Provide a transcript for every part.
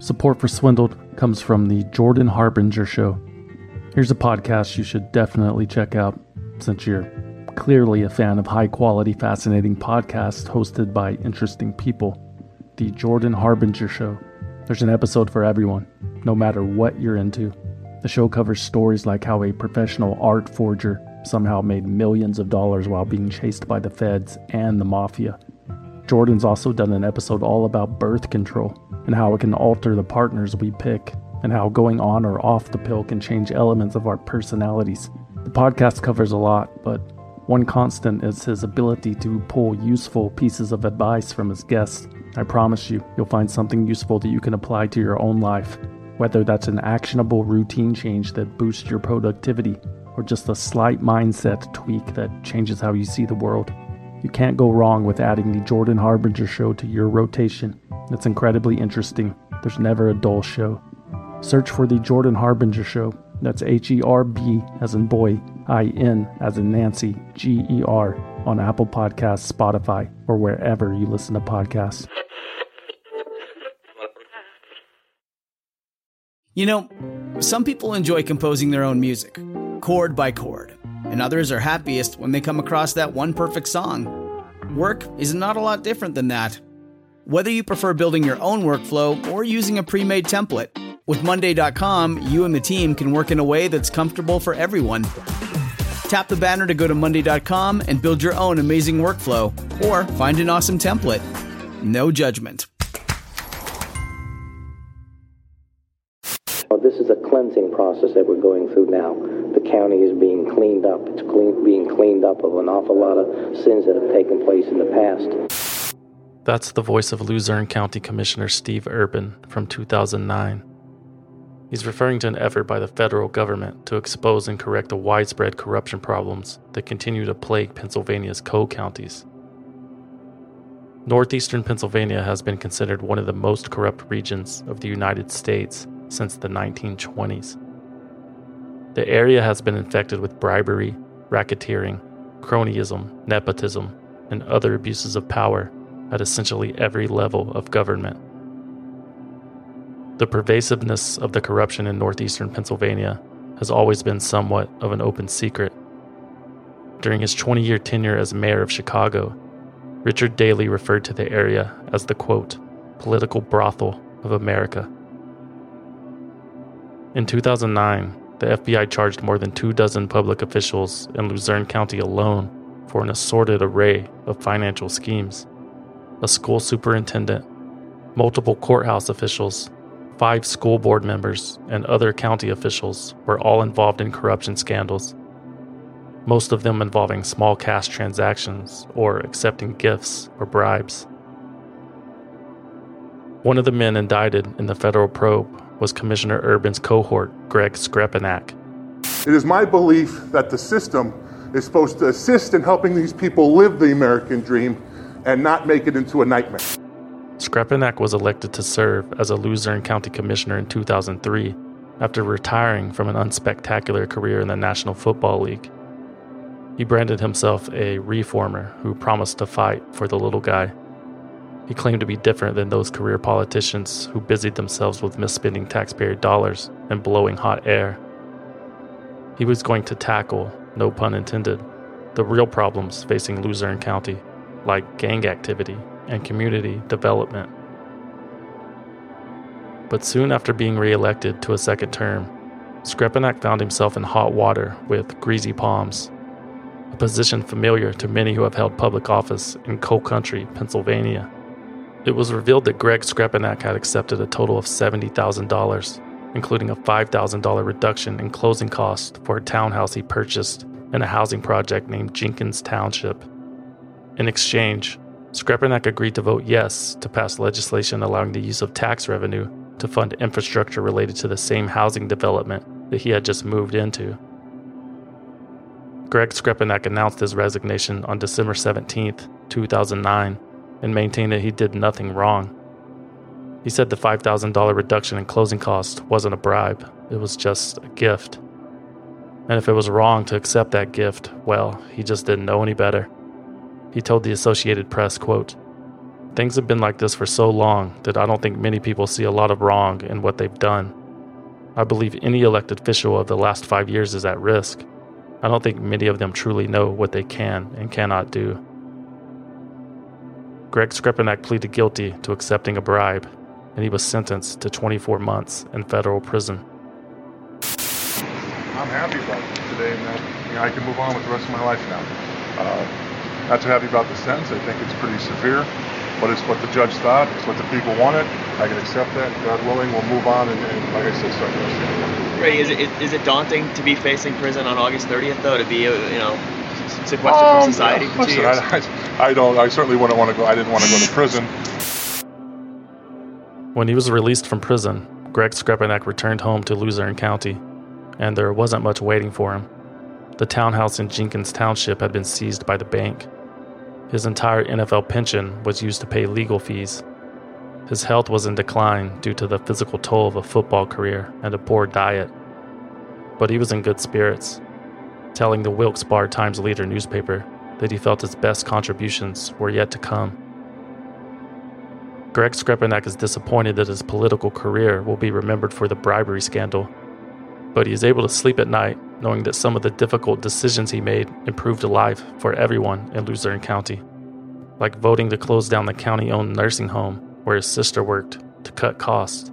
Support for Swindled comes from the Jordan Harbinger Show. Here's a podcast you should definitely check out since you're clearly a fan of high quality, fascinating podcasts hosted by interesting people. The Jordan Harbinger Show. There's an episode for everyone, no matter what you're into. The show covers stories like how a professional art forger somehow made millions of dollars while being chased by the feds and the mafia. Jordan's also done an episode all about birth control and how it can alter the partners we pick, and how going on or off the pill can change elements of our personalities. The podcast covers a lot, but one constant is his ability to pull useful pieces of advice from his guests. I promise you, you'll find something useful that you can apply to your own life, whether that's an actionable routine change that boosts your productivity or just a slight mindset tweak that changes how you see the world. You can't go wrong with adding the Jordan Harbinger show to your rotation. It's incredibly interesting. There's never a dull show. Search for the Jordan Harbinger show. That's H E R B as in boy, I N as in Nancy, G E R on Apple Podcasts, Spotify, or wherever you listen to podcasts. You know, some people enjoy composing their own music, chord by chord, and others are happiest when they come across that one perfect song. Work is not a lot different than that. Whether you prefer building your own workflow or using a pre made template, with Monday.com, you and the team can work in a way that's comfortable for everyone. Tap the banner to go to Monday.com and build your own amazing workflow or find an awesome template. No judgment. This is a cleansing process that we're going through now. The county is being cleaned up. It's clean, being cleaned up of an awful lot of sins that have taken place in the past. That's the voice of Luzerne County Commissioner Steve Urban from 2009. He's referring to an effort by the federal government to expose and correct the widespread corruption problems that continue to plague Pennsylvania's coal counties. Northeastern Pennsylvania has been considered one of the most corrupt regions of the United States since the 1920s. The area has been infected with bribery, racketeering, cronyism, nepotism, and other abuses of power at essentially every level of government. The pervasiveness of the corruption in northeastern Pennsylvania has always been somewhat of an open secret. During his 20 year tenure as mayor of Chicago, Richard Daley referred to the area as the quote, political brothel of America. In 2009, the FBI charged more than two dozen public officials in Luzerne County alone for an assorted array of financial schemes. A school superintendent, multiple courthouse officials, five school board members, and other county officials were all involved in corruption scandals, most of them involving small cash transactions or accepting gifts or bribes. One of the men indicted in the federal probe was Commissioner Urban's cohort, Greg Skrepenak. It is my belief that the system is supposed to assist in helping these people live the American dream and not make it into a nightmare. Skrepenak was elected to serve as a Luzerne County Commissioner in 2003 after retiring from an unspectacular career in the National Football League. He branded himself a reformer who promised to fight for the little guy. He claimed to be different than those career politicians who busied themselves with misspending taxpayer dollars and blowing hot air. He was going to tackle, no pun intended, the real problems facing Luzerne County, like gang activity and community development. But soon after being reelected to a second term, Skrepenak found himself in hot water with greasy palms, a position familiar to many who have held public office in coal country, Pennsylvania. It was revealed that Greg Skrepenak had accepted a total of $70,000, including a $5,000 reduction in closing costs for a townhouse he purchased in a housing project named Jenkins Township. In exchange, Skrepenak agreed to vote yes to pass legislation allowing the use of tax revenue to fund infrastructure related to the same housing development that he had just moved into. Greg Skrepenak announced his resignation on December 17, 2009, and maintained that he did nothing wrong. He said the $5,000 reduction in closing costs wasn't a bribe, it was just a gift. And if it was wrong to accept that gift, well, he just didn't know any better. He told the Associated Press, quote, Things have been like this for so long that I don't think many people see a lot of wrong in what they've done. I believe any elected official of the last five years is at risk. I don't think many of them truly know what they can and cannot do. Greg Skrepenak pleaded guilty to accepting a bribe, and he was sentenced to 24 months in federal prison. I'm happy about today and you know, I can move on with the rest of my life now. Uh, not too happy about the sentence. I think it's pretty severe, but it's what the judge thought. It's what the people wanted. I can accept that. God willing, we'll move on and, and like I said, start the Ray, is it is it daunting to be facing prison on August 30th though? To be uh, you know sequestered Um, from society for two listen, years? I, I, I don't. I certainly wouldn't want to go. I didn't want to go to prison. When he was released from prison, Greg Skrepenak returned home to Luzerne County, and there wasn't much waiting for him. The townhouse in Jenkins Township had been seized by the bank. His entire NFL pension was used to pay legal fees. His health was in decline due to the physical toll of a football career and a poor diet. But he was in good spirits, telling the Wilkes Barre Times Leader newspaper that he felt his best contributions were yet to come. Greg Skrepenak is disappointed that his political career will be remembered for the bribery scandal, but he is able to sleep at night knowing that some of the difficult decisions he made improved life for everyone in Luzerne County, like voting to close down the county owned nursing home where his sister worked to cut costs.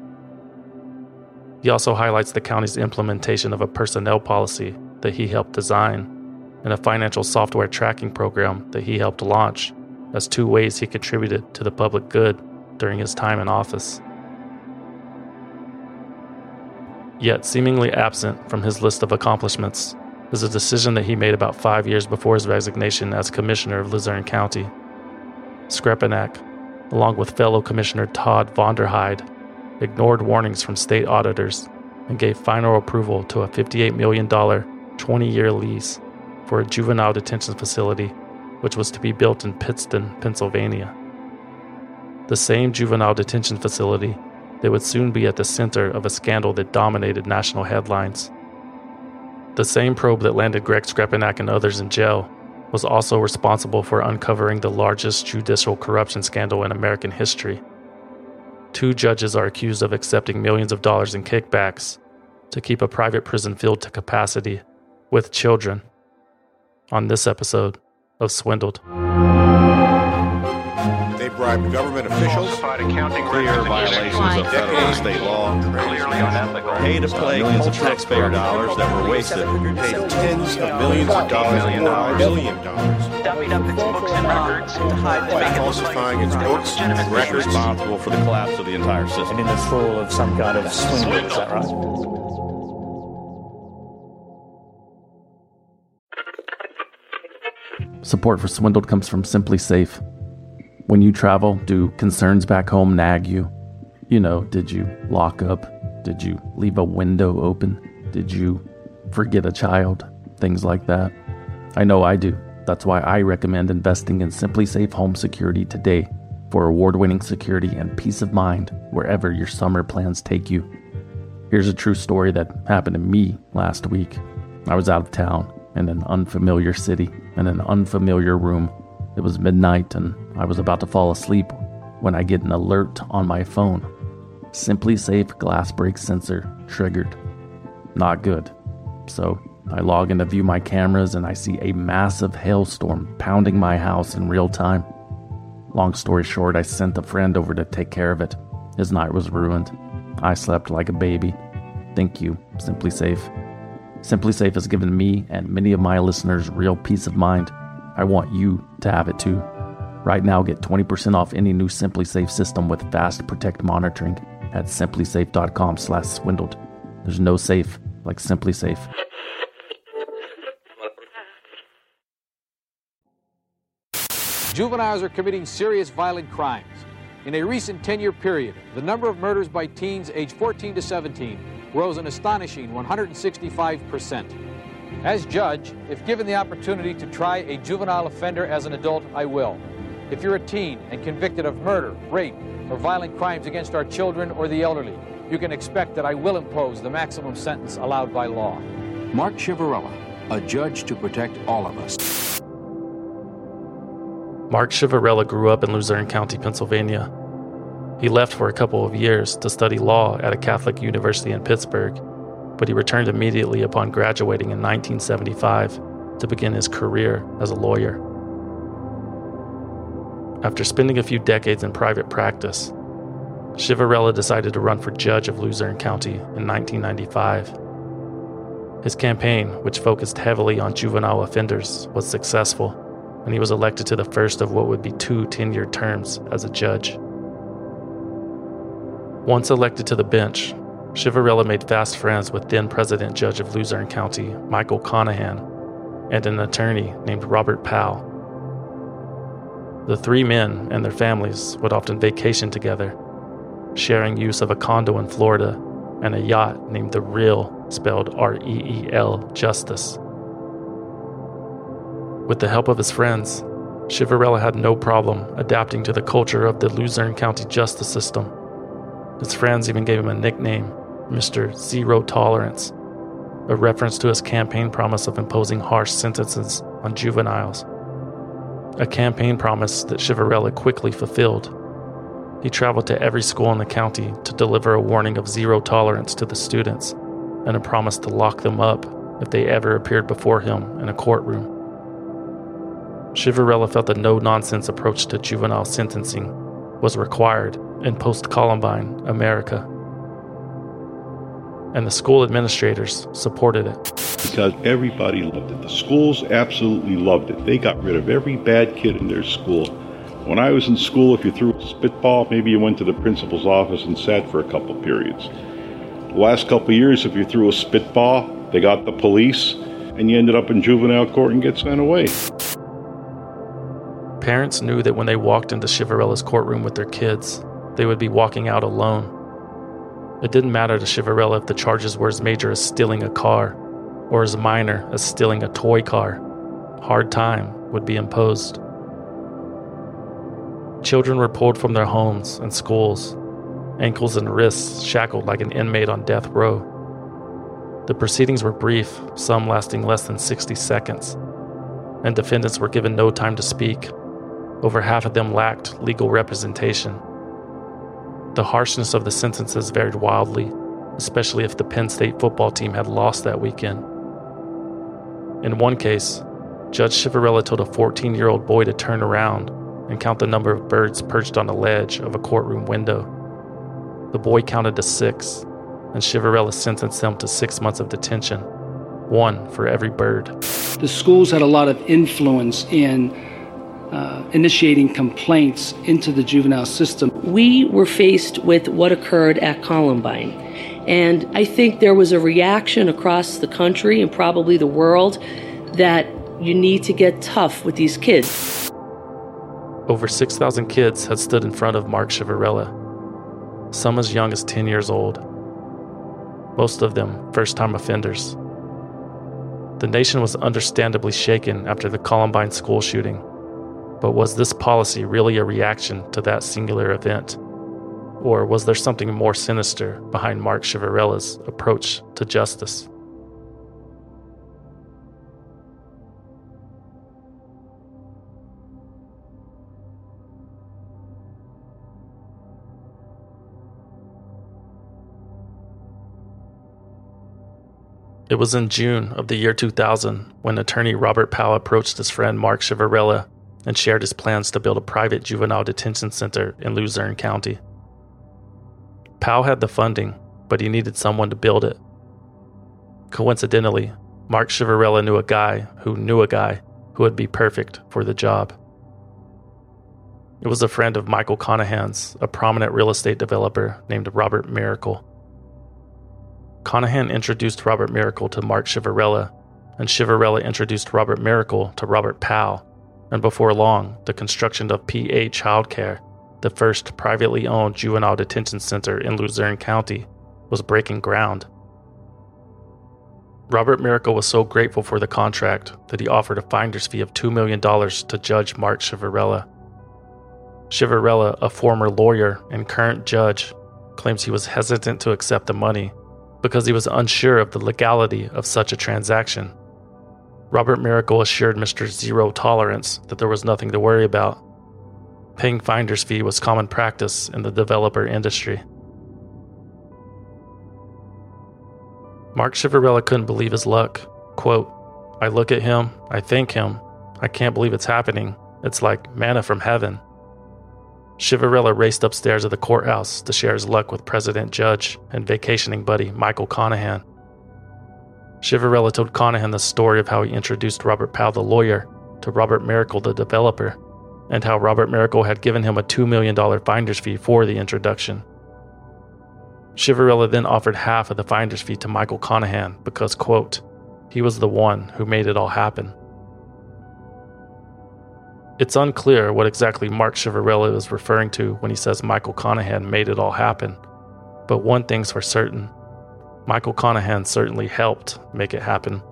He also highlights the county's implementation of a personnel policy that he helped design and a financial software tracking program that he helped launch as two ways he contributed to the public good during his time in office. Yet, seemingly absent from his list of accomplishments is a decision that he made about five years before his resignation as commissioner of Luzerne County. Skrepenak, along with fellow Commissioner Todd Vonderheide, ignored warnings from state auditors and gave final approval to a $58 million 20 year lease for a juvenile detention facility, which was to be built in Pittston, Pennsylvania. The same juvenile detention facility that would soon be at the center of a scandal that dominated national headlines. The same probe that landed Greg Skrepenak and others in jail was also responsible for uncovering the largest judicial corruption scandal in American history. Two judges are accused of accepting millions of dollars in kickbacks to keep a private prison filled to capacity with children. On this episode of Swindled. They bribed government officials, clear violations of federal and state law, pay to play millions of taxpayer dollars that were wasted, paid tens of millions of dollars, Million or dollars. billion dollars, dummied up its books and records. To hide the by fact falsifying its books, and records, responsible for the collapse of the entire system. in the thrall of some kind of swindle, is that right? Support for Swindled comes from SimpliSafe. When you travel, do concerns back home nag you? You know, did you lock up? Did you leave a window open? Did you forget a child? Things like that. I know I do. That's why I recommend investing in SimpliSafe Home Security today for award winning security and peace of mind wherever your summer plans take you. Here's a true story that happened to me last week. I was out of town in an unfamiliar city in an unfamiliar room. It was midnight and I was about to fall asleep when I get an alert on my phone. SimpliSafe glass break sensor triggered. Not good. So I log in to view my cameras and I see a massive hailstorm pounding my house in real time. Long story short, I sent a friend over to take care of it. His night was ruined. I slept like a baby. Thank you, SimpliSafe. Simply Safe has given me and many of my listeners real peace of mind. I want you to have it too. Right now, get 20% off any new SimpliSafe system with Fast Protect monitoring at simplisafe.com slash swindled. There's no safe like SimpliSafe. Juveniles are committing serious violent crimes. In a recent 10 year period, the number of murders by teens aged 14 to 17 rose an astonishing 165%. As judge, if given the opportunity to try a juvenile offender as an adult, I will. If you're a teen and convicted of murder, rape, or violent crimes against our children or the elderly, you can expect that I will impose the maximum sentence allowed by law. Mark Ciavarella, a judge to protect all of us. Mark Ciavarella grew up in Luzerne County, Pennsylvania. He left for a couple of years to study law at a Catholic university in Pittsburgh, but he returned immediately upon graduating in 1975 to begin his career as a lawyer. After spending a few decades in private practice, Ciavarella decided to run for judge of Luzerne County in 1995. His campaign, which focused heavily on juvenile offenders, was successful, and he was elected to the first of what would be two tenured terms as a judge. Once elected to the bench, Ciavarella made fast friends with then President Judge of Luzerne County, Michael Conahan, and an attorney named Robert Powell. The three men and their families would often vacation together, sharing use of a condo in Florida and a yacht named the Real, spelled R E E L, Justice. With the help of his friends, Ciavarella had no problem adapting to the culture of the Luzerne County justice system. His friends even gave him a nickname, Mr. Zero Tolerance, a reference to his campaign promise of imposing harsh sentences on juveniles. A campaign promise that Ciavarella quickly fulfilled. He traveled to every school in the county to deliver a warning of zero tolerance to the students and a promise to lock them up if they ever appeared before him in a courtroom. Ciavarella felt the no nonsense approach to juvenile sentencing was required in post Columbine America. And the school administrators supported it. Because everybody loved it. The schools absolutely loved it. They got rid of every bad kid in their school. When I was in school, if you threw a spitball, maybe you went to the principal's office and sat for a couple periods. The last couple years, if you threw a spitball, they got the police, and you ended up in juvenile court and get sent away. Parents knew that when they walked into Ciavarella's courtroom with their kids, they would be walking out alone. It didn't matter to Ciavarella if the charges were as major as stealing a car or as minor as stealing a toy car. Hard time would be imposed. Children were pulled from their homes and schools, ankles and wrists shackled like an inmate on death row. The proceedings were brief, some lasting less than 60 seconds, and defendants were given no time to speak. Over half of them lacked legal representation. The harshness of the sentences varied wildly, especially if the Penn State football team had lost that weekend. In one case, Judge Ciavarella told a 14 year old boy to turn around and count the number of birds perched on the ledge of a courtroom window. The boy counted to six, and Ciavarella sentenced him to six months of detention, one for every bird. The schools had a lot of influence in uh, initiating complaints into the juvenile system. We were faced with what occurred at Columbine. And I think there was a reaction across the country and probably the world that you need to get tough with these kids. Over 6,000 kids had stood in front of Mark Ciavarella, some as young as 10 years old, most of them first time offenders. The nation was understandably shaken after the Columbine school shooting. But was this policy really a reaction to that singular event? Or was there something more sinister behind Mark Ciavarella's approach to justice? It was in June of the year 2000 when attorney Robert Powell approached his friend Mark Ciavarella and shared his plans to build a private juvenile detention center in Luzerne County. Powell had the funding, but he needed someone to build it. Coincidentally, Mark Ciavarella knew a guy who knew a guy who would be perfect for the job. It was a friend of Michael Conahan's, a prominent real estate developer named Robert Mericle. Conahan introduced Robert Mericle to Mark Ciavarella, and Ciavarella introduced Robert Mericle to Robert Powell, and before long, the construction of PA Childcare, the first privately owned juvenile detention center in Luzerne County, was breaking ground. Robert Mericle was so grateful for the contract that he offered a finder's fee of $2 million to Judge Mark Ciavarella. Ciavarella, a former lawyer and current judge, claims he was hesitant to accept the money because he was unsure of the legality of such a transaction. Robert Mericle assured Mr. Zero Tolerance that there was nothing to worry about. Paying finder's fee was common practice in the developer industry. Mark Ciavarella couldn't believe his luck. Quote, I look at him, I thank him, I can't believe it's happening. It's like manna from heaven. Ciavarella raced upstairs to the courthouse to share his luck with President Judge and vacationing buddy Michael Conahan. Ciavarella told Conahan the story of how he introduced Robert Powell, the lawyer, to Robert Mericle, the developer, and how Robert Mericle had given him a $2 million finder's fee for the introduction. Ciavarella then offered half of the finder's fee to Michael Conahan because, quote, he was the one who made it all happen. It's unclear what exactly Mark Ciavarella is referring to when he says Michael Conahan made it all happen, but one thing's for certain Michael Conahan certainly helped make it happen.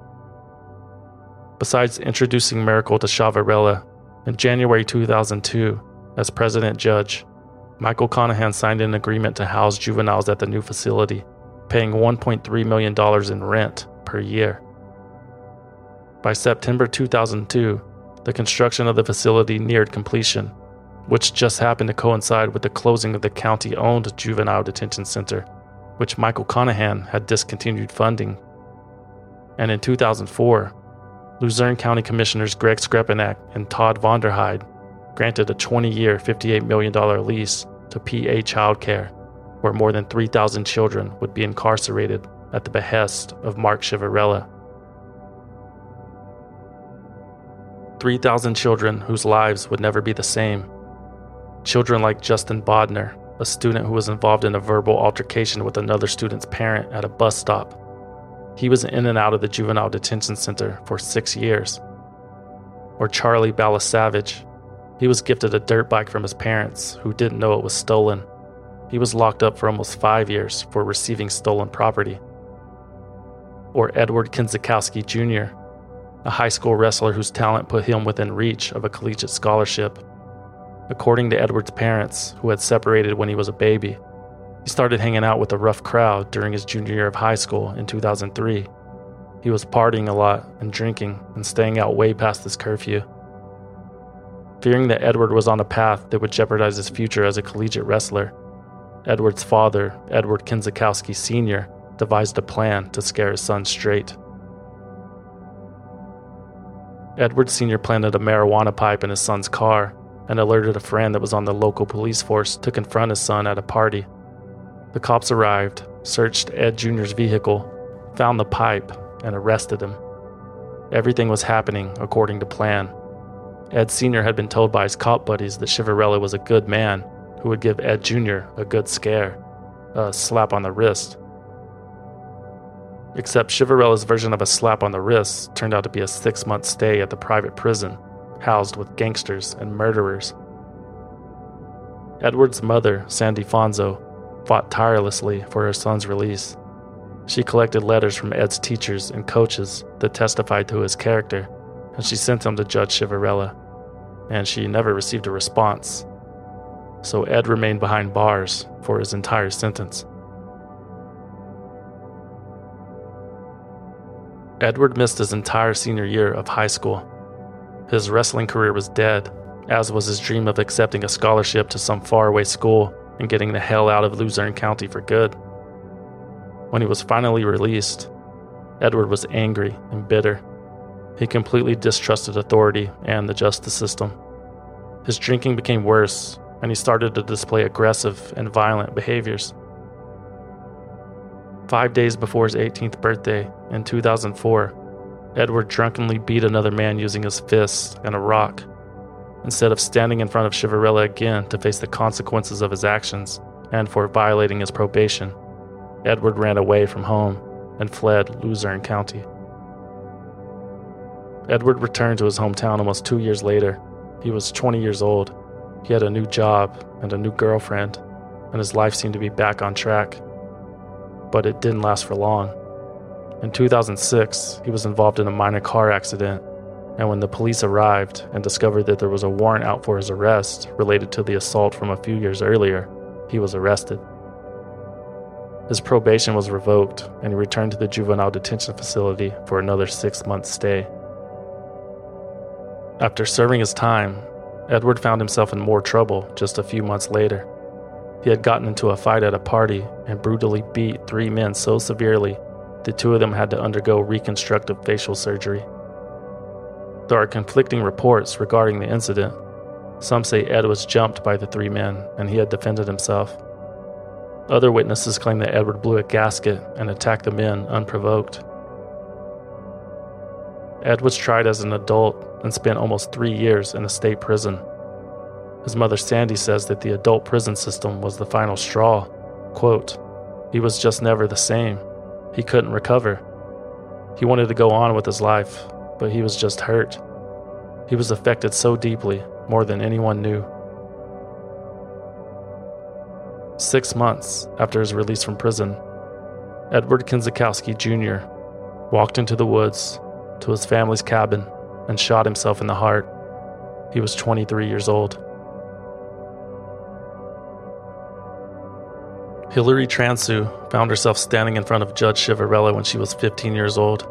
Besides introducing Mericle to Ciavarella in January 2002 as president judge, Michael Conahan signed an agreement to house juveniles at the new facility, paying $1.3 million in rent per year. By September 2002, the construction of the facility neared completion, which just happened to coincide with the closing of the county owned juvenile detention center, which Michael Conahan had discontinued funding. And in 2004, Luzerne County Commissioners Greg Skrepenak and Todd Vonderheide granted a 20 year, $58 million lease to PA Childcare, where more than 3,000 children would be incarcerated at the behest of Mark Ciavarella. 3,000 children whose lives would never be the same. Children like Justin Bodner, a student who was involved in a verbal altercation with another student's parent at a bus stop. He was in and out of the juvenile detention center for six years. Or Charlie Balasavage. He was gifted a dirt bike from his parents, who didn't know it was stolen. He was locked up for almost five years for receiving stolen property. Or Edward Kenzakoski Jr., a high school wrestler whose talent put him within reach of a collegiate scholarship. According to Edward's parents, who had separated when he was a baby, he started hanging out with a rough crowd during his junior year of high school in 2003. He was partying a lot and drinking and staying out way past his curfew. Fearing that Edward was on a path that would jeopardize his future as a collegiate wrestler, Edward's father, Edward Kenzakoski Sr., devised a plan to scare his son straight. Edward Sr. planted a marijuana pipe in his son's car and alerted a friend that was on the local police force to confront his son at a party. The cops arrived, searched Ed Jr.'s vehicle, found the pipe, and arrested him. Everything was happening according to plan. Ed Sr. had been told by his cop buddies that Ciavarella was a good man who would give Ed Jr. a good scare, a slap on the wrist. Except Ciavarella's version of a slap on the wrist turned out to be a six month stay at the private prison, housed with gangsters and murderers. Edward's mother, Sandy Fonzo, fought tirelessly for her son's release. She collected letters from Ed's teachers and coaches that testified to his character, and she sent them to Judge Ciavarella, and she never received a response. So Ed remained behind bars for his entire sentence. Edward missed his entire senior year of high school. His wrestling career was dead, as was his dream of accepting a scholarship to some faraway school and getting the hell out of Luzerne County for good. When he was finally released, Edward was angry and bitter. He completely distrusted authority and the justice system. His drinking became worse, and he started to display aggressive and violent behaviors. Five days before his 18th birthday, in 2004, Edward drunkenly beat another man using his fists and a rock. Instead of standing in front of Ciavarella again to face the consequences of his actions and for violating his probation, Edward ran away from home and fled Luzerne County. Edward returned to his hometown almost two years later. He was 20 years old. He had a new job and a new girlfriend, and his life seemed to be back on track but it didn't last for long. In 2006, he was involved in a minor car accident, and when the police arrived and discovered that there was a warrant out for his arrest related to the assault from a few years earlier, he was arrested. His probation was revoked, and he returned to the juvenile detention facility for another six month stay. After serving his time, Edward found himself in more trouble just a few months later. He had gotten into a fight at a party and brutally beat three men so severely the two of them had to undergo reconstructive facial surgery. There are conflicting reports regarding the incident. Some say Ed was jumped by the three men and he had defended himself. Other witnesses claim that Edward blew a gasket and attacked the men unprovoked. Ed was tried as an adult and spent almost three years in a state prison. His mother Sandy says that the adult prison system was the final straw. Quote, he was just never the same. He couldn't recover. He wanted to go on with his life, but he was just hurt. He was affected so deeply, more than anyone knew. Six months after his release from prison, Edward Kenzakoski Jr. walked into the woods to his family's cabin and shot himself in the heart. He was 23 years old. Hillary Transue found herself standing in front of Judge Ciavarella when she was 15 years old.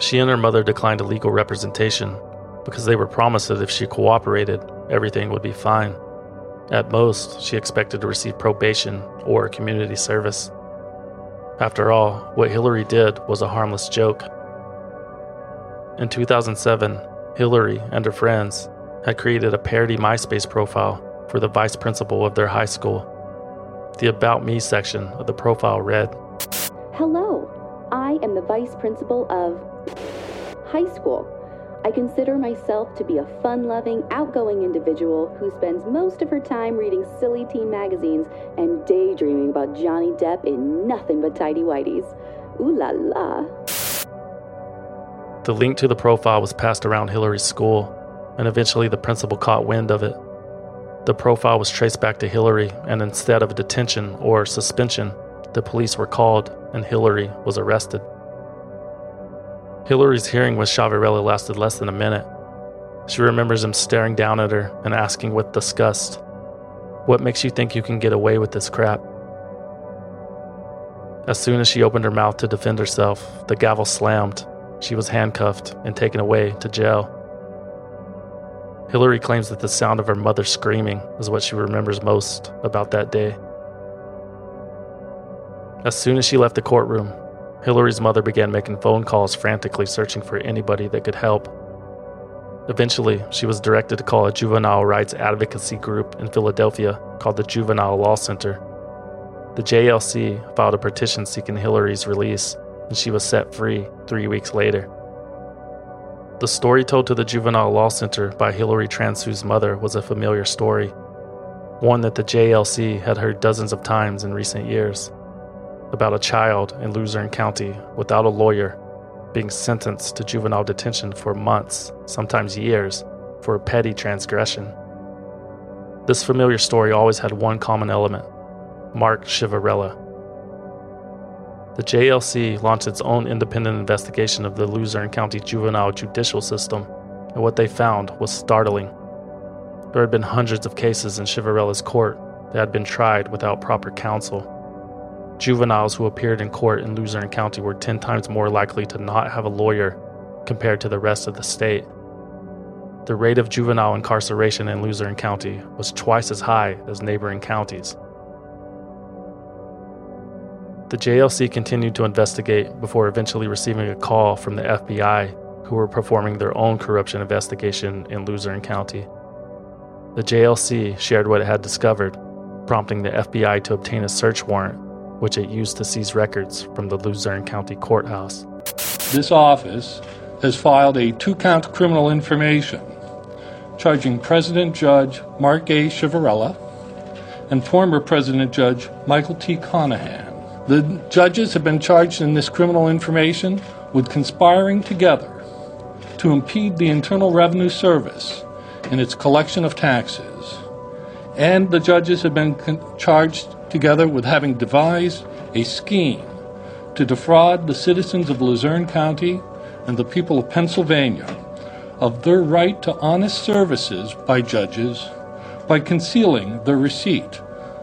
She and her mother declined a legal representation because they were promised that if she cooperated, everything would be fine. At most, she expected to receive probation or community service. After all, what Hillary did was a harmless joke. In 2007, Hillary and her friends had created a parody MySpace profile for the vice principal of their high school. The About Me section of the profile read Hello, I am the vice principal of high school. I consider myself to be a fun loving, outgoing individual who spends most of her time reading silly teen magazines and daydreaming about Johnny Depp in nothing but tidy whities. Ooh la la. The link to the profile was passed around Hillary's school, and eventually the principal caught wind of it. The profile was traced back to Hillary, and instead of detention or suspension, the police were called and Hillary was arrested. Hillary's hearing with Ciavarella lasted less than a minute. She remembers him staring down at her and asking with disgust, What makes you think you can get away with this crap? As soon as she opened her mouth to defend herself, the gavel slammed. She was handcuffed and taken away to jail. Hillary claims that the sound of her mother screaming is what she remembers most about that day. As soon as she left the courtroom, Hillary's mother began making phone calls frantically searching for anybody that could help. Eventually, she was directed to call a juvenile rights advocacy group in Philadelphia called the Juvenile Law Center. The JLC filed a petition seeking Hillary's release, and she was set free three weeks later. The story told to the Juvenile Law Center by Hillary Transue's mother was a familiar story, one that the JLC had heard dozens of times in recent years about a child in Luzerne County without a lawyer being sentenced to juvenile detention for months, sometimes years, for a petty transgression. This familiar story always had one common element Mark Ciavarella. The JLC launched its own independent investigation of the Luzerne County juvenile judicial system, and what they found was startling. There had been hundreds of cases in Ciavarella's court that had been tried without proper counsel. Juveniles who appeared in court in Luzerne County were 10 times more likely to not have a lawyer compared to the rest of the state. The rate of juvenile incarceration in Luzerne County was twice as high as neighboring counties. The JLC continued to investigate before eventually receiving a call from the FBI, who were performing their own corruption investigation in Luzerne County. The JLC shared what it had discovered, prompting the FBI to obtain a search warrant which it used to seize records from the Luzerne County Courthouse. This office has filed a two count criminal information charging President Judge Mark A. Ciavarella and former President Judge Michael T. Conahan. The judges have been charged in this criminal information with conspiring together to impede the Internal Revenue Service in its collection of taxes. And the judges have been con- charged together with having devised a scheme to defraud the citizens of Luzerne County and the people of Pennsylvania of their right to honest services by judges by concealing the receipt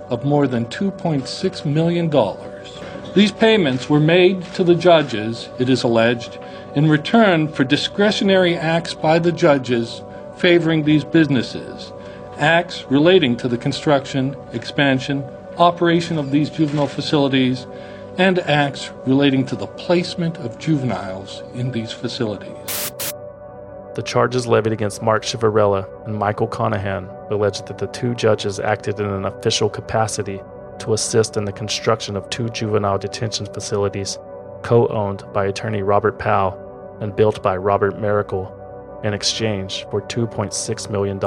of more than $2.6 million. These payments were made to the judges, it is alleged, in return for discretionary acts by the judges favoring these businesses, acts relating to the construction, expansion, operation of these juvenile facilities, and acts relating to the placement of juveniles in these facilities. The charges levied against Mark Ciavarella and Michael Conahan alleged that the two judges acted in an official capacity to assist in the construction of two juvenile detention facilities co owned by attorney Robert Powell and built by Robert Mericle in exchange for $2.6 million.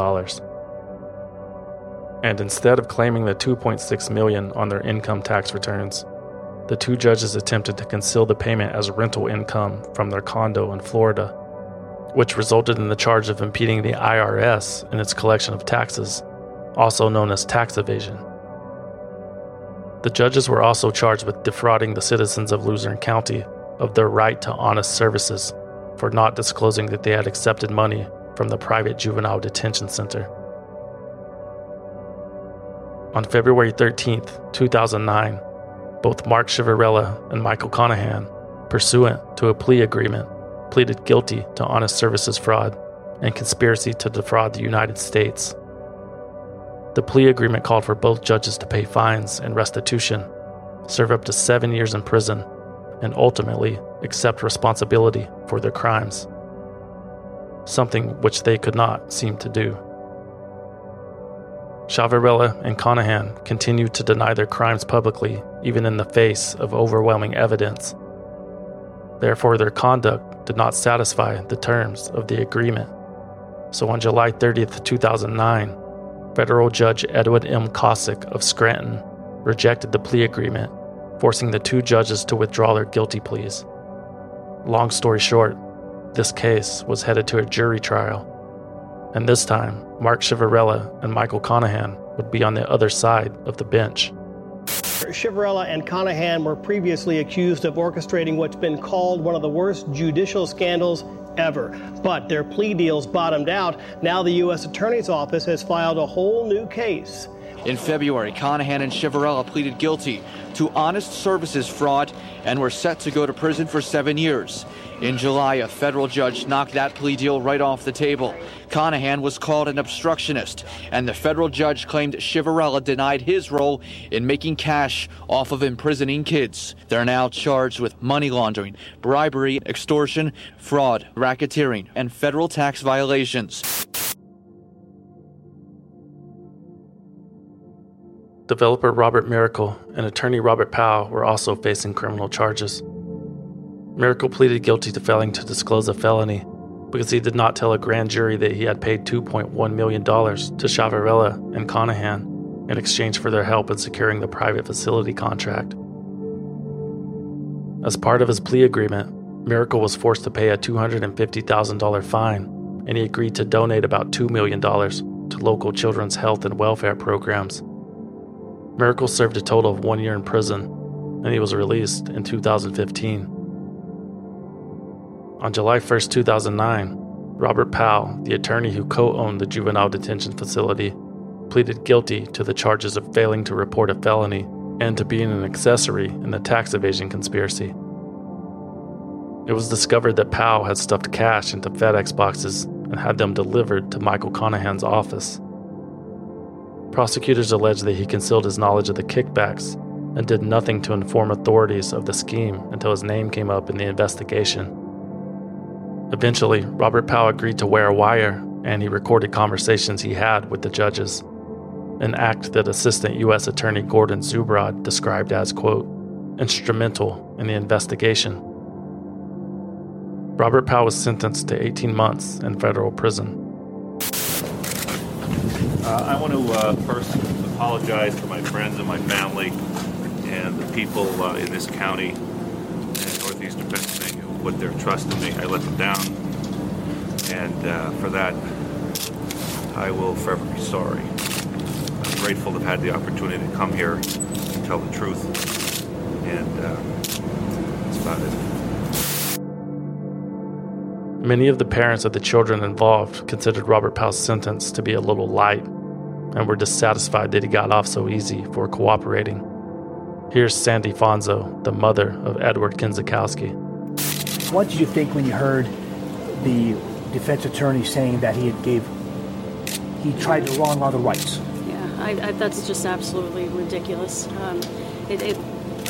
And instead of claiming the 2.6 million on their income tax returns, the two judges attempted to conceal the payment as rental income from their condo in Florida, which resulted in the charge of impeding the IRS in its collection of taxes, also known as tax evasion. The judges were also charged with defrauding the citizens of Luzerne County of their right to honest services for not disclosing that they had accepted money from the private juvenile detention center. On February 13, 2009, both Mark Ciavarella and Michael Conahan, pursuant to a plea agreement, pleaded guilty to honest services fraud and conspiracy to defraud the United States. The plea agreement called for both judges to pay fines and restitution, serve up to seven years in prison, and ultimately accept responsibility for their crimes, something which they could not seem to do. Ciavarella and Conahan continued to deny their crimes publicly, even in the face of overwhelming evidence. Therefore, their conduct did not satisfy the terms of the agreement. So on July 30th, 2009, federal judge Edwin M. Kosik of Scranton rejected the plea agreement, forcing the two judges to withdraw their guilty pleas. Long story short, this case was headed to a jury trial and this time, Mark Ciavarella and Michael Conahan would be on the other side of the bench. Ciavarella and Conahan were previously accused of orchestrating what's been called one of the worst judicial scandals ever. But their plea deals bottomed out. Now the U.S. Attorney's Office has filed a whole new case. In February, Conahan and Ciavarella pleaded guilty to honest services fraud and were set to go to prison for seven years. In July, a federal judge knocked that plea deal right off the table. Conahan was called an obstructionist, and the federal judge claimed Ciavarella denied his role in making cash off of imprisoning kids. They're now charged with money laundering, bribery, extortion, fraud, racketeering, and federal tax violations. Developer Robert Mericle and attorney Robert Powell were also facing criminal charges. Mericle pleaded guilty to failing to disclose a felony because he did not tell a grand jury that he had paid $2.1 million to Ciavarella and Conahan in exchange for their help in securing the private facility contract. As part of his plea agreement, Mericle was forced to pay a $250,000 fine, and he agreed to donate about $2 million to local children's health and welfare programs. Mericle served a total of one year in prison, and he was released in 2015. On July 1, 2009, Robert Powell, the attorney who co owned the juvenile detention facility, pleaded guilty to the charges of failing to report a felony and to being an accessory in the tax evasion conspiracy. It was discovered that Powell had stuffed cash into FedEx boxes and had them delivered to Michael Conahan's office. Prosecutors alleged that he concealed his knowledge of the kickbacks and did nothing to inform authorities of the scheme until his name came up in the investigation. Eventually, Robert Powell agreed to wear a wire and he recorded conversations he had with the judges, an act that Assistant U.S. Attorney Gordon Zubrod described as, quote, instrumental in the investigation. Robert Powell was sentenced to 18 months in federal prison. Uh, I want to uh, first apologize to my friends and my family and the people uh, in this county and northeastern Pennsylvania who put their trust in me. I let them down, and uh, for that, I will forever be sorry. I'm grateful to have had the opportunity to come here and tell the truth, and uh, that's about it. Many of the parents of the children involved considered Robert Powell's sentence to be a little light and were dissatisfied that he got off so easy for cooperating. Here's Sandy Fonzo, the mother of Edward Kenzakoski. What did you think when you heard the defense attorney saying that he had gave he tried to wrong other rights. Yeah, I, I, that's just absolutely ridiculous. Um, it, it,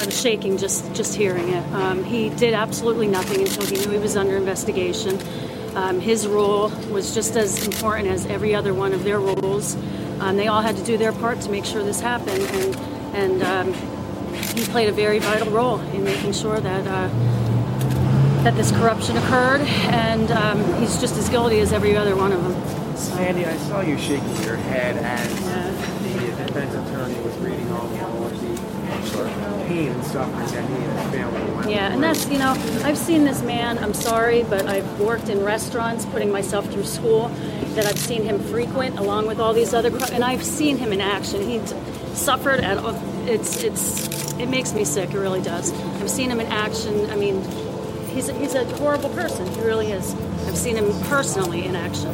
I was shaking just just hearing it. Um, he did absolutely nothing until he knew he was under investigation. Um, his role was just as important as every other one of their roles. Um, they all had to do their part to make sure this happened, and and um, he played a very vital role in making sure that uh, that this corruption occurred, and um, he's just as guilty as every other one of them. So. Sandy, I saw you shaking your head as yeah. the defense attorney was reading all the pain and suffering that he and his family went Yeah, and that's, you know, I've seen this man, I'm sorry, but I've worked in restaurants, putting myself through school, that I've seen him frequent along with all these other, and I've seen him in action. He suffered at, it's, it's, it makes me sick, it really does. I've seen him in action, I mean, he's a, he's a horrible person, he really is. I've seen him personally in action,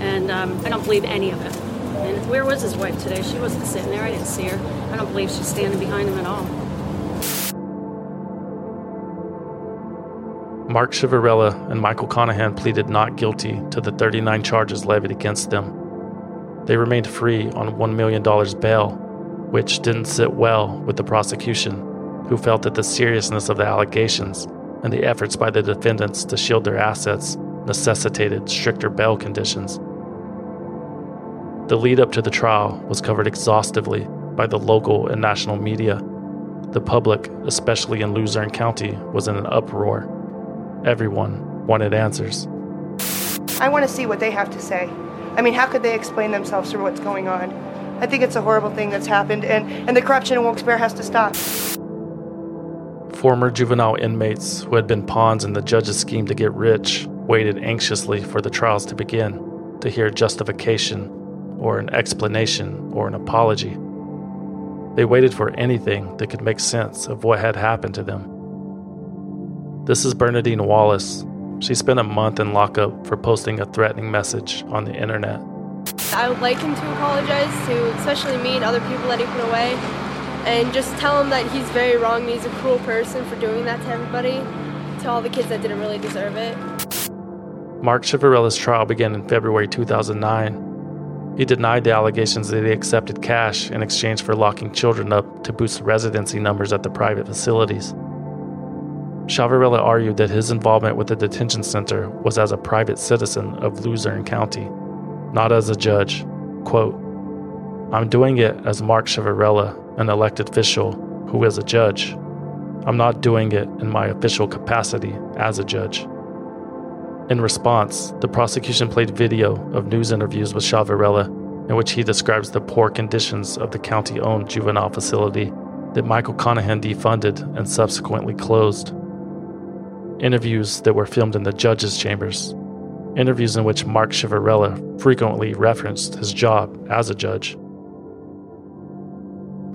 and um, I don't believe any of it. And where was his wife today? She wasn't sitting there. I didn't see her. I don't believe she's standing behind him at all. Mark Ciavarella and Michael Conahan pleaded not guilty to the 39 charges levied against them. They remained free on $1 million bail, which didn't sit well with the prosecution, who felt that the seriousness of the allegations and the efforts by the defendants to shield their assets necessitated stricter bail conditions. The lead up to the trial was covered exhaustively by the local and national media. The public, especially in Luzerne County, was in an uproar. Everyone wanted answers. I want to see what they have to say. I mean, how could they explain themselves for what's going on? I think it's a horrible thing that's happened, and, and the corruption in Wilkes-Barre has to stop. Former juvenile inmates who had been pawns in the judge's scheme to get rich waited anxiously for the trials to begin to hear justification or an explanation or an apology. They waited for anything that could make sense of what had happened to them. This is Bernadine Wallace. She spent a month in lockup for posting a threatening message on the internet. I would like him to apologize to especially me and other people that he put away and just tell him that he's very wrong and he's a cruel person for doing that to everybody, to all the kids that didn't really deserve it. Mark Ciavarella's trial began in February 2009 he denied the allegations that he accepted cash in exchange for locking children up to boost residency numbers at the private facilities. Ciavarella argued that his involvement with the detention center was as a private citizen of Luzerne County, not as a judge. Quote, I'm doing it as Mark Ciavarella, an elected official who is a judge. I'm not doing it in my official capacity as a judge. In response, the prosecution played video of news interviews with Ciavarella in which he describes the poor conditions of the county owned juvenile facility that Michael Conahan defunded and subsequently closed. Interviews that were filmed in the judge's chambers. Interviews in which Mark Ciavarella frequently referenced his job as a judge.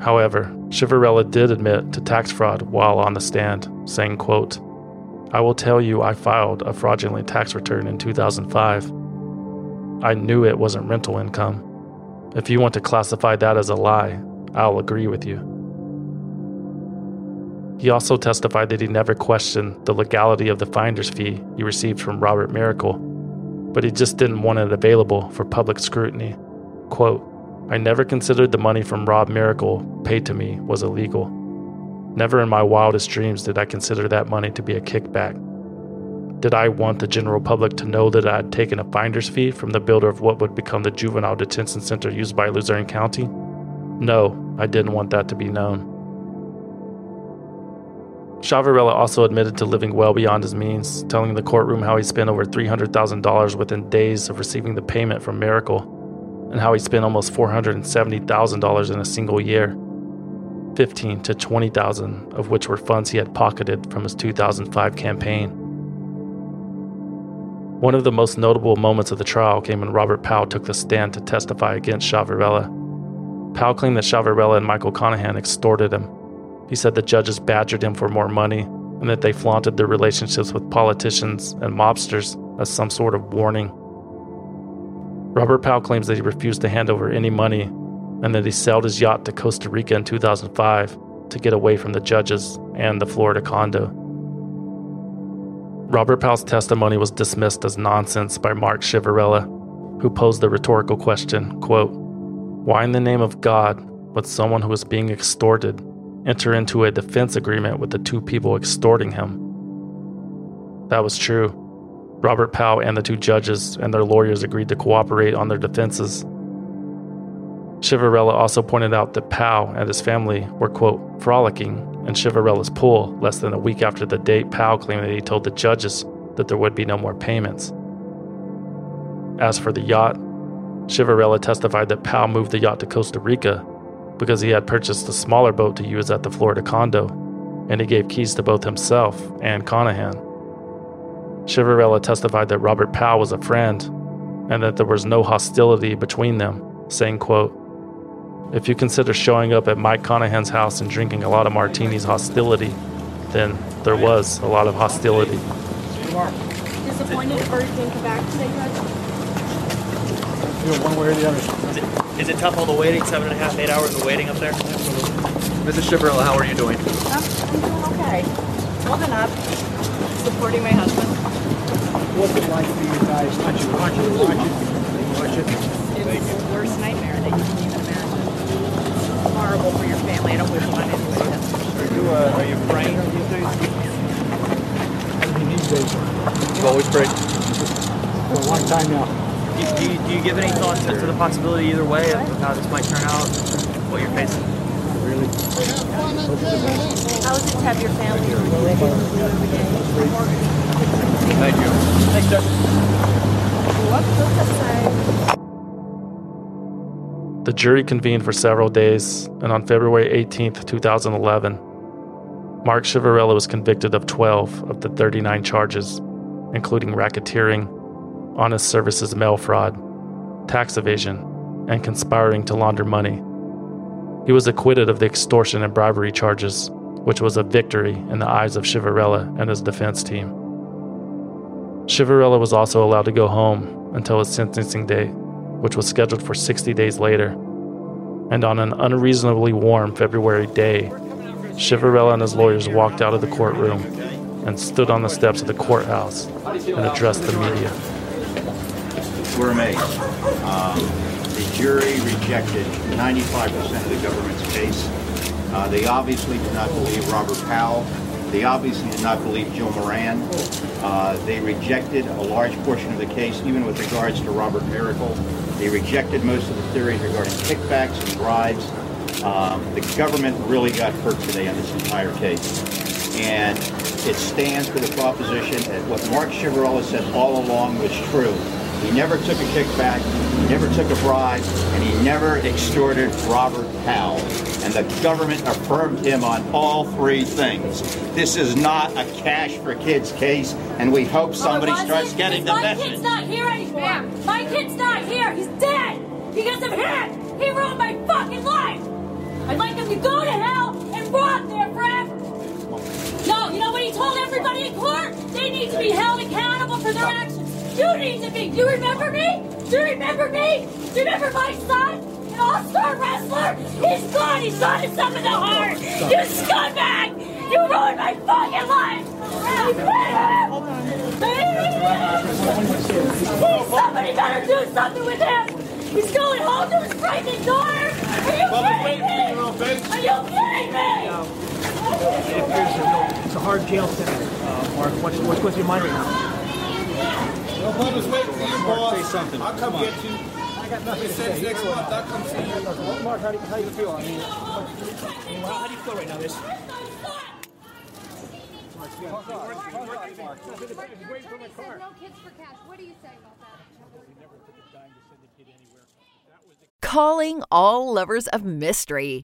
However, Ciavarella did admit to tax fraud while on the stand, saying, quote, I will tell you I filed a fraudulent tax return in 2005. I knew it wasn't rental income. If you want to classify that as a lie, I'll agree with you. He also testified that he never questioned the legality of the finder's fee he received from Robert Mericle, but he just didn't want it available for public scrutiny. Quote, I never considered the money from Rob Mericle paid to me was illegal. Never in my wildest dreams did I consider that money to be a kickback. Did I want the general public to know that I had taken a finder's fee from the builder of what would become the juvenile detention center used by Luzerne County? No, I didn't want that to be known. Ciavarella also admitted to living well beyond his means, telling the courtroom how he spent over $300,000 within days of receiving the payment from Mericle, and how he spent almost $470,000 in a single year. 15 to 20,000 of which were funds he had pocketed from his 2005 campaign. One of the most notable moments of the trial came when Robert Powell took the stand to testify against Ciavarella. Powell claimed that Ciavarella and Michael Conahan extorted him. He said the judges badgered him for more money and that they flaunted their relationships with politicians and mobsters as some sort of warning. Robert Powell claims that he refused to hand over any money and that he sailed his yacht to Costa Rica in 2005 to get away from the judges and the Florida condo. Robert Powell's testimony was dismissed as nonsense by Mark Ciavarella, who posed the rhetorical question, quote, "Why in the name of God would someone who is being extorted enter into a defense agreement with the two people extorting him?" That was true. Robert Powell and the two judges and their lawyers agreed to cooperate on their defenses. Ciavarella also pointed out that Powell and his family were, quote, frolicking in Ciavarella's pool less than a week after the date Powell claimed that he told the judges that there would be no more payments. As for the yacht, Ciavarella testified that Powell moved the yacht to Costa Rica because he had purchased a smaller boat to use at the Florida condo, and he gave keys to both himself and Conahan. Ciavarella testified that Robert Powell was a friend and that there was no hostility between them, saying, quote, if you consider showing up at Mike Conahan's house and drinking a lot of martinis hostility, then there was a lot of hostility. Disappointed come back today? One way or the other. Is it, is it tough all the waiting, seven and a half, eight hours of waiting up there? Mrs. Ciavarella, how are you doing? I'm, I'm doing okay. Holding up, supporting my husband. What's it like for you guys? Watch it, watch it, watch it, watch it. It's the worst nightmare that you can even imagine. It's horrible for your family. I don't wish on anybody. That's for. Are you, uh, are you praying these days? Everything these days. You've always prayed. For a long time now. Do you, do you, do you give any thoughts to, to the possibility either way of how this might turn out, what you're facing? Really? How is it to have your family do? Thank you. Thanks, Judge. What does it say? The jury convened for several days, and on February 18, 2011, Mark Ciavarella was convicted of 12 of the 39 charges, including racketeering, honest services mail fraud, tax evasion, and conspiring to launder money. He was acquitted of the extortion and bribery charges, which was a victory in the eyes of Ciavarella and his defense team. Ciavarella was also allowed to go home until his sentencing date, which was scheduled for 60 days later. And on an unreasonably warm February day, Ciavarella and his lawyers walked out of the courtroom and stood on the steps of the courthouse and addressed the media. We're amazed. Um, the jury rejected 95% of the government's case. Uh, they obviously did not believe Robert Powell. They obviously did not believe Joe Moran. Uh, they rejected a large portion of the case, even with regards to Robert Mericle. They rejected most of the theories regarding kickbacks and bribes. Um, the government really got hurt today on this entire case. And it stands for the proposition that what Mark Ciavarella said all along was true. He never took a kickback, he never took a bribe, and he never extorted Robert Powell. And the government affirmed him on all three things. This is not a cash for kids case, and we hope somebody starts getting the My message. My kid's not here anymore. My kid's not here. He's dead because of him. He ruined my fucking life. I'd like him to go to hell and rot there forever. No, you know what he told everybody in court? They need to be held accountable for their actions. You need to be. You remember me? Do you remember me? Do you remember my son? An all-star wrestler? He's gone. He's gone himself in the heart. You scumbag! You ruined my fucking life. Somebody better do something with him. He's going home to his pregnant daughter. Are you kidding me? Are you kidding me? It appears it's a hard jail sentence. Uh, Mark, what's, what's your mind right now? No public's waiting for you, boss. Say something. I'll come Come on. get you. I got nothing to say. next month, I'll come see you. Mark, how do, you, how do you feel? I mean, how, how do you feel right now? This. Calling all lovers of mystery.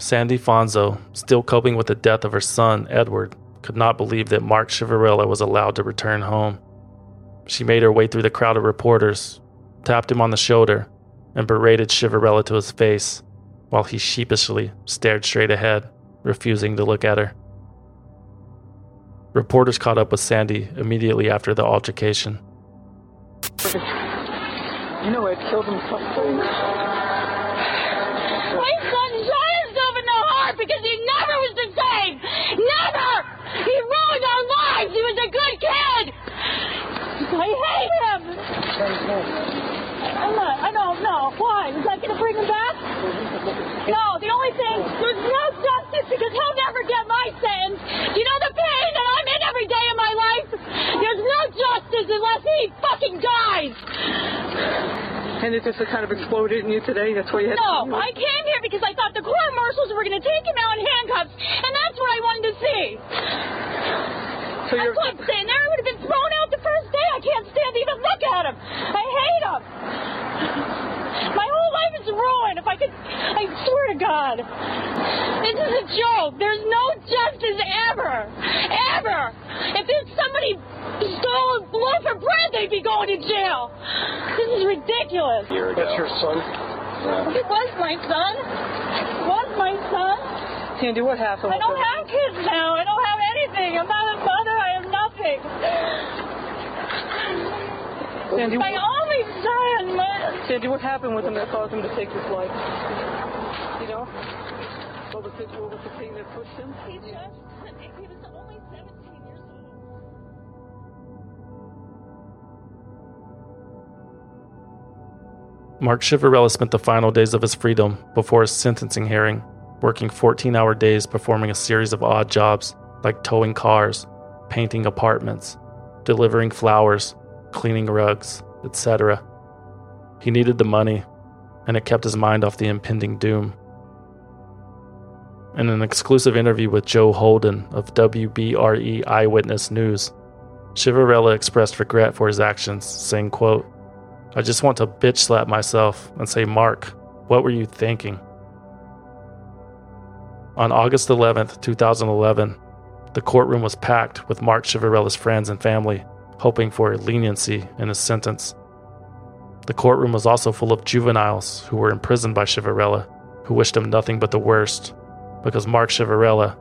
Sandy Fonzo, still coping with the death of her son, Edward, could not believe that Mark Ciavarella was allowed to return home. She made her way through the crowd of reporters, tapped him on the shoulder, and berated Ciavarella to his face while he sheepishly stared straight ahead, refusing to look at her. Reporters caught up with Sandy immediately after the altercation. You know I killed him. My son shot himself in the heart because he never was the same! Never! He ruined our lives! He was a good kid! I hate him! I'm not, I don't know. Why? Is that going to bring him back? No, the only thing, there's no justice because he'll never get my sentence. You know the pain that I'm in every day of my life? There's no justice unless he fucking dies! And it just kind of exploded in you today? That's why you had No, I came here because I thought the court marshals were going to take him out in handcuffs, and that's what I wanted to see. So that's why I'm saying there. I would have been thrown out first day. I can't stand to even look at him. I hate him. My whole life is ruined. If I could, I swear to God, this is a joke. There's no justice ever, ever. If there's somebody stole blood for bread, they'd be going to jail. This is ridiculous. That's your son? It was my son. It was my son. Sandy, what happened? I don't have kids now. I don't have anything. I'm not a mother. I have nothing. Sandy, my only son. My... Sandy, what happened with him that caused him to take his life? You know? What was, his, what was the thing that pushed him? He just, he was only 17 years old. Mark Ciavarella spent the final days of his freedom before his sentencing hearing, working 14 hour days performing a series of odd jobs like towing cars, painting apartments, delivering flowers, cleaning rugs, etc. He needed the money, and it kept his mind off the impending doom. In an exclusive interview with Joe Holden of WBRE Eyewitness News, Ciavarella expressed regret for his actions, saying, quote, I just want to bitch slap myself and say, Mark, what were you thinking? On August 11th, 2011, the courtroom was packed with Mark Ciavarella's friends and family, hoping for leniency in his sentence. The courtroom was also full of juveniles who were imprisoned by Ciavarella, who wished him nothing but the worst, because Mark Ciavarella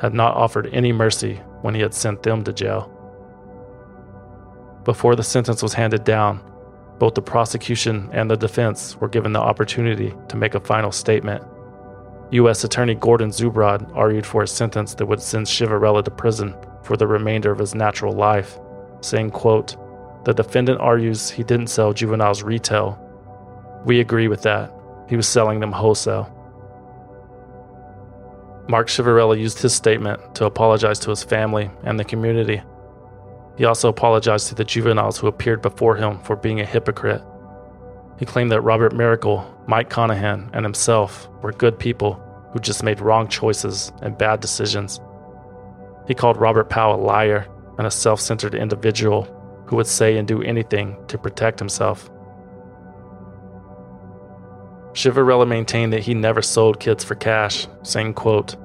had not offered any mercy when he had sent them to jail. Before the sentence was handed down, both the prosecution and the defense were given the opportunity to make a final statement. U.S. Attorney Gordon Zubrod argued for a sentence that would send Ciavarella to prison for the remainder of his natural life, saying, quote, The defendant argues he didn't sell juveniles retail. We agree with that. He was selling them wholesale. Mark Ciavarella used his statement to apologize to his family and the community. He also apologized to the juveniles who appeared before him for being a hypocrite. He claimed that Robert Mericle, Mike Conahan, and himself were good people who just made wrong choices and bad decisions. He called Robert Powell a liar and a self centered individual who would say and do anything to protect himself. Ciavarella maintained that he never sold kids for cash, saying, quote,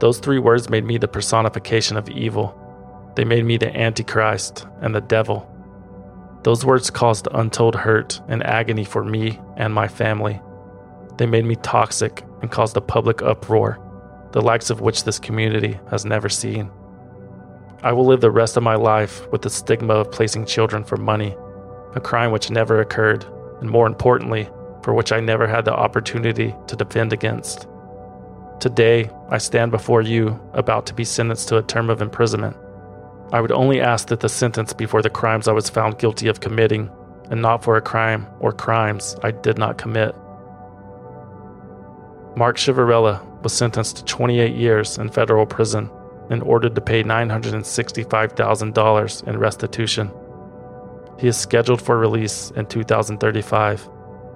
Those three words made me the personification of evil. They made me the Antichrist and the devil. Those words caused untold hurt and agony for me and my family. They made me toxic and caused a public uproar, the likes of which this community has never seen. I will live the rest of my life with the stigma of placing children for money, a crime which never occurred, and more importantly, for which I never had the opportunity to defend against. Today, I stand before you about to be sentenced to a term of imprisonment. I would only ask that the sentence be for the crimes I was found guilty of committing, and not for a crime or crimes I did not commit. Mark Ciavarella was sentenced to 28 years in federal prison and ordered to pay $965,000 in restitution. He is scheduled for release in 2035.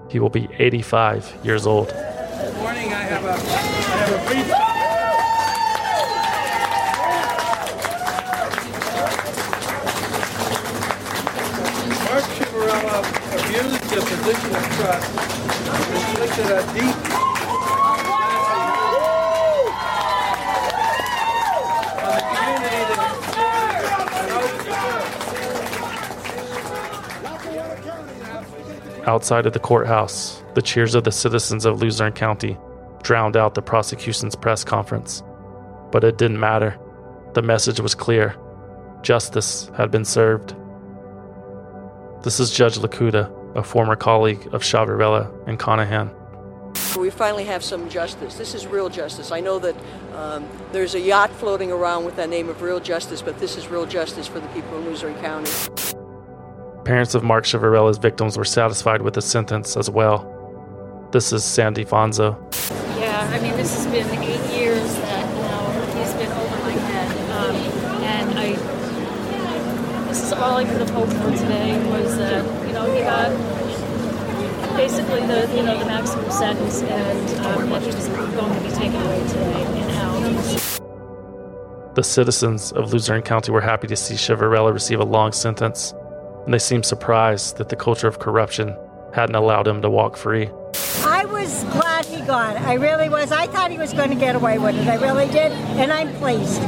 He will be 85 years old. Good morning. I have a, I have a brief. Mark Ciavarella abused the position of trust, inflicted a deep Outside of the courthouse, the cheers of the citizens of Luzerne County drowned out the prosecution's press conference. But it didn't matter. The message was clear justice had been served. This is Judge Lokuta, a former colleague of Ciavarella and Conahan. We finally have some justice. This is real justice. I know that um, there's a yacht floating around with that name of real justice, but this is real justice for the people of Luzerne County. Parents of Mark Ciavarella's victims were satisfied with the sentence as well. This is Sandy Fonzo. Yeah, I mean, this has been eight years that, you know, he's been over my head. Um, and I, this is all I could have hoped for today was that, you know, he got basically the, you know, the maximum sentence and um, that he was going to be taken away today and out. The citizens of Luzerne County were happy to see Ciavarella receive a long sentence, and they seemed surprised that the culture of corruption hadn't allowed him to walk free. I was glad he got it. I really was. I thought he was going to get away with it. I really did, and I'm pleased.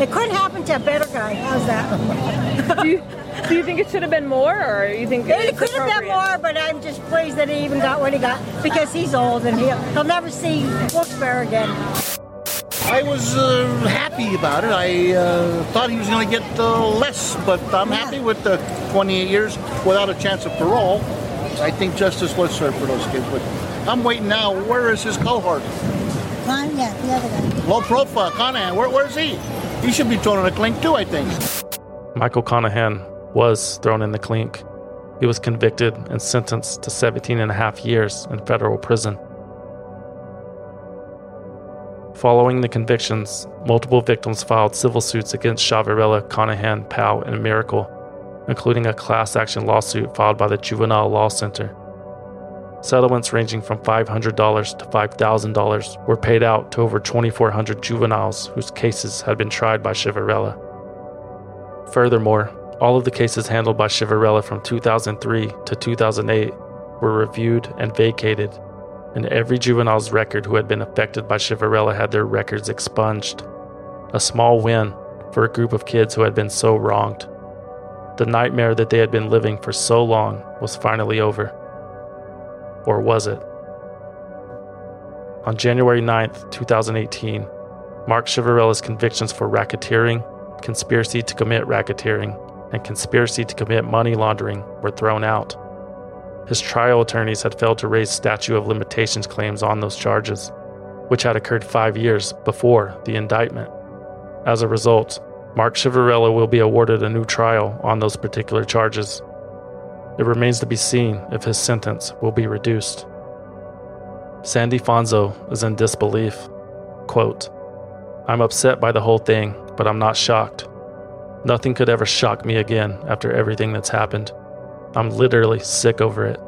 It couldn't happen to a better guy. How's that? do, you, do you think it should have been more, or you think It it's could have been more, but I'm just pleased that he even got what he got because he's old and he'll, he'll never see Wilkes-Barre again. I was uh, happy about it. I uh, thought he was going to get uh, less, but I'm happy with the 28 years without a chance of parole. I think justice was served for those kids, but I'm waiting now. Where is his cohort? Con, yeah, the other guy. Low profile, Conahan. Where, where's he? He should be thrown in a clink too, I think. Michael Conahan was thrown in the clink. He was convicted and sentenced to 17 and a half years in federal prison. Following the convictions, multiple victims filed civil suits against Ciavarella, Conahan, Powell, and Mericle, including a class action lawsuit filed by the Juvenile Law Center. Settlements ranging from $500 to $5,000 were paid out to over 2,400 juveniles whose cases had been tried by Ciavarella. Furthermore, all of the cases handled by Ciavarella from 2003 to 2008 were reviewed and vacated, and every juvenile's record who had been affected by Ciavarella had their records expunged. A small win for a group of kids who had been so wronged. The nightmare that they had been living for so long was finally over. Or was it? On January 9th, 2018, Mark Ciavarella's convictions for racketeering, conspiracy to commit racketeering, and conspiracy to commit money laundering were thrown out. His trial attorneys had failed to raise statute of limitations claims on those charges, which had occurred five years before the indictment. As a result, Mark Ciavarella will be awarded a new trial on those particular charges. It remains to be seen if his sentence will be reduced. Sandy Fonzo is in disbelief. Quote, I'm upset by the whole thing, but I'm not shocked. Nothing could ever shock me again after everything that's happened. I'm literally sick over it.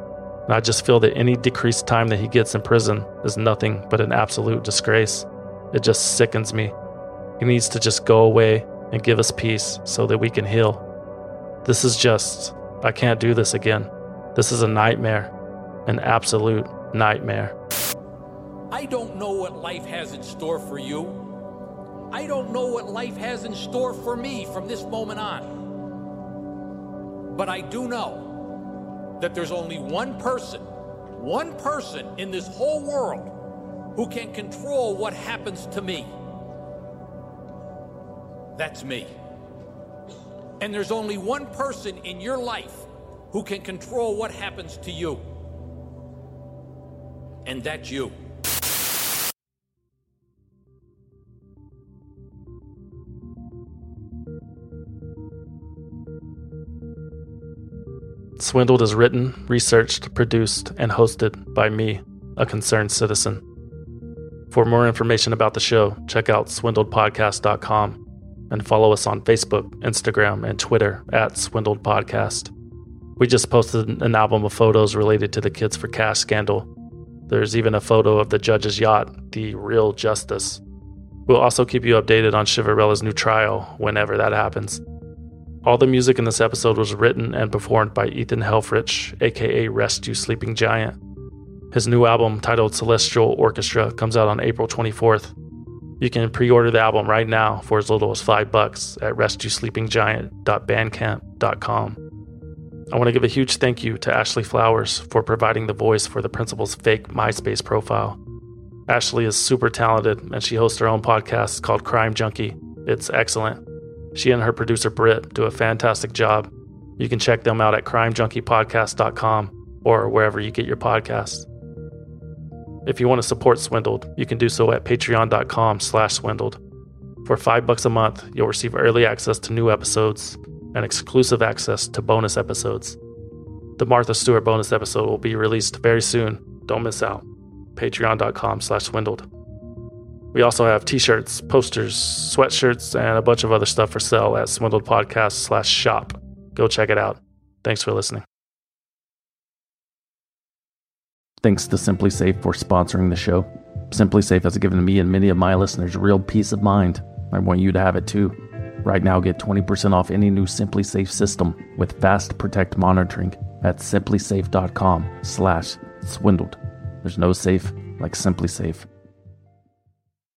And I just feel that any decreased time that he gets in prison is nothing but an absolute disgrace. It just sickens me. He needs to just go away and give us peace so that we can heal. This is just, I can't do this again. This is a nightmare, an absolute nightmare. I don't know what life has in store for you. I don't know what life has in store for me from this moment on. But I do know that there's only one person, one person in this whole world who can control what happens to me. That's me. And there's only one person in your life who can control what happens to you. And that's you. Swindled is written, researched, produced, and hosted by me, a concerned citizen. For more information about the show, check out swindledpodcast.com and follow us on Facebook, Instagram, and Twitter at Swindled Podcast. We just posted an album of photos related to the Kids for Cash scandal. There's even a photo of the judge's yacht, the Real Justice. We'll also keep you updated on Ciavarella's new trial whenever that happens. All the music in this episode was written and performed by Ethan Helfrich, aka You Sleeping Giant. His new album, titled Celestial Orchestra, comes out on April 24th. You can pre-order the album right now for as little as five bucks at restyouSleepingGiant.bandcamp.com. I want to give a huge thank you to Ashley Flowers for providing the voice for the principal's fake MySpace profile. Ashley is super talented and she hosts her own podcast called Crime Junkie. It's excellent. She and her producer Britt do a fantastic job. You can check them out at crimejunkiepodcast.com or wherever you get your podcasts. If you want to support Swindled, you can do so at patreon.com slash swindled. For five bucks a month, you'll receive early access to new episodes and exclusive access to bonus episodes. The Martha Stewart bonus episode will be released very soon. Don't miss out. Patreon.com slash swindled. We also have t-shirts, posters, sweatshirts, and a bunch of other stuff for sale at Swindled Podcast slash shop. Go check it out. Thanks for listening. Thanks to SimpliSafe for sponsoring the show. SimpliSafe has given me and many of my listeners real peace of mind. I want you to have it too. Right now, get 20% off any new SimpliSafe system with Fast Protect monitoring at simplisafe.com slash swindled There's no safe like SimpliSafe.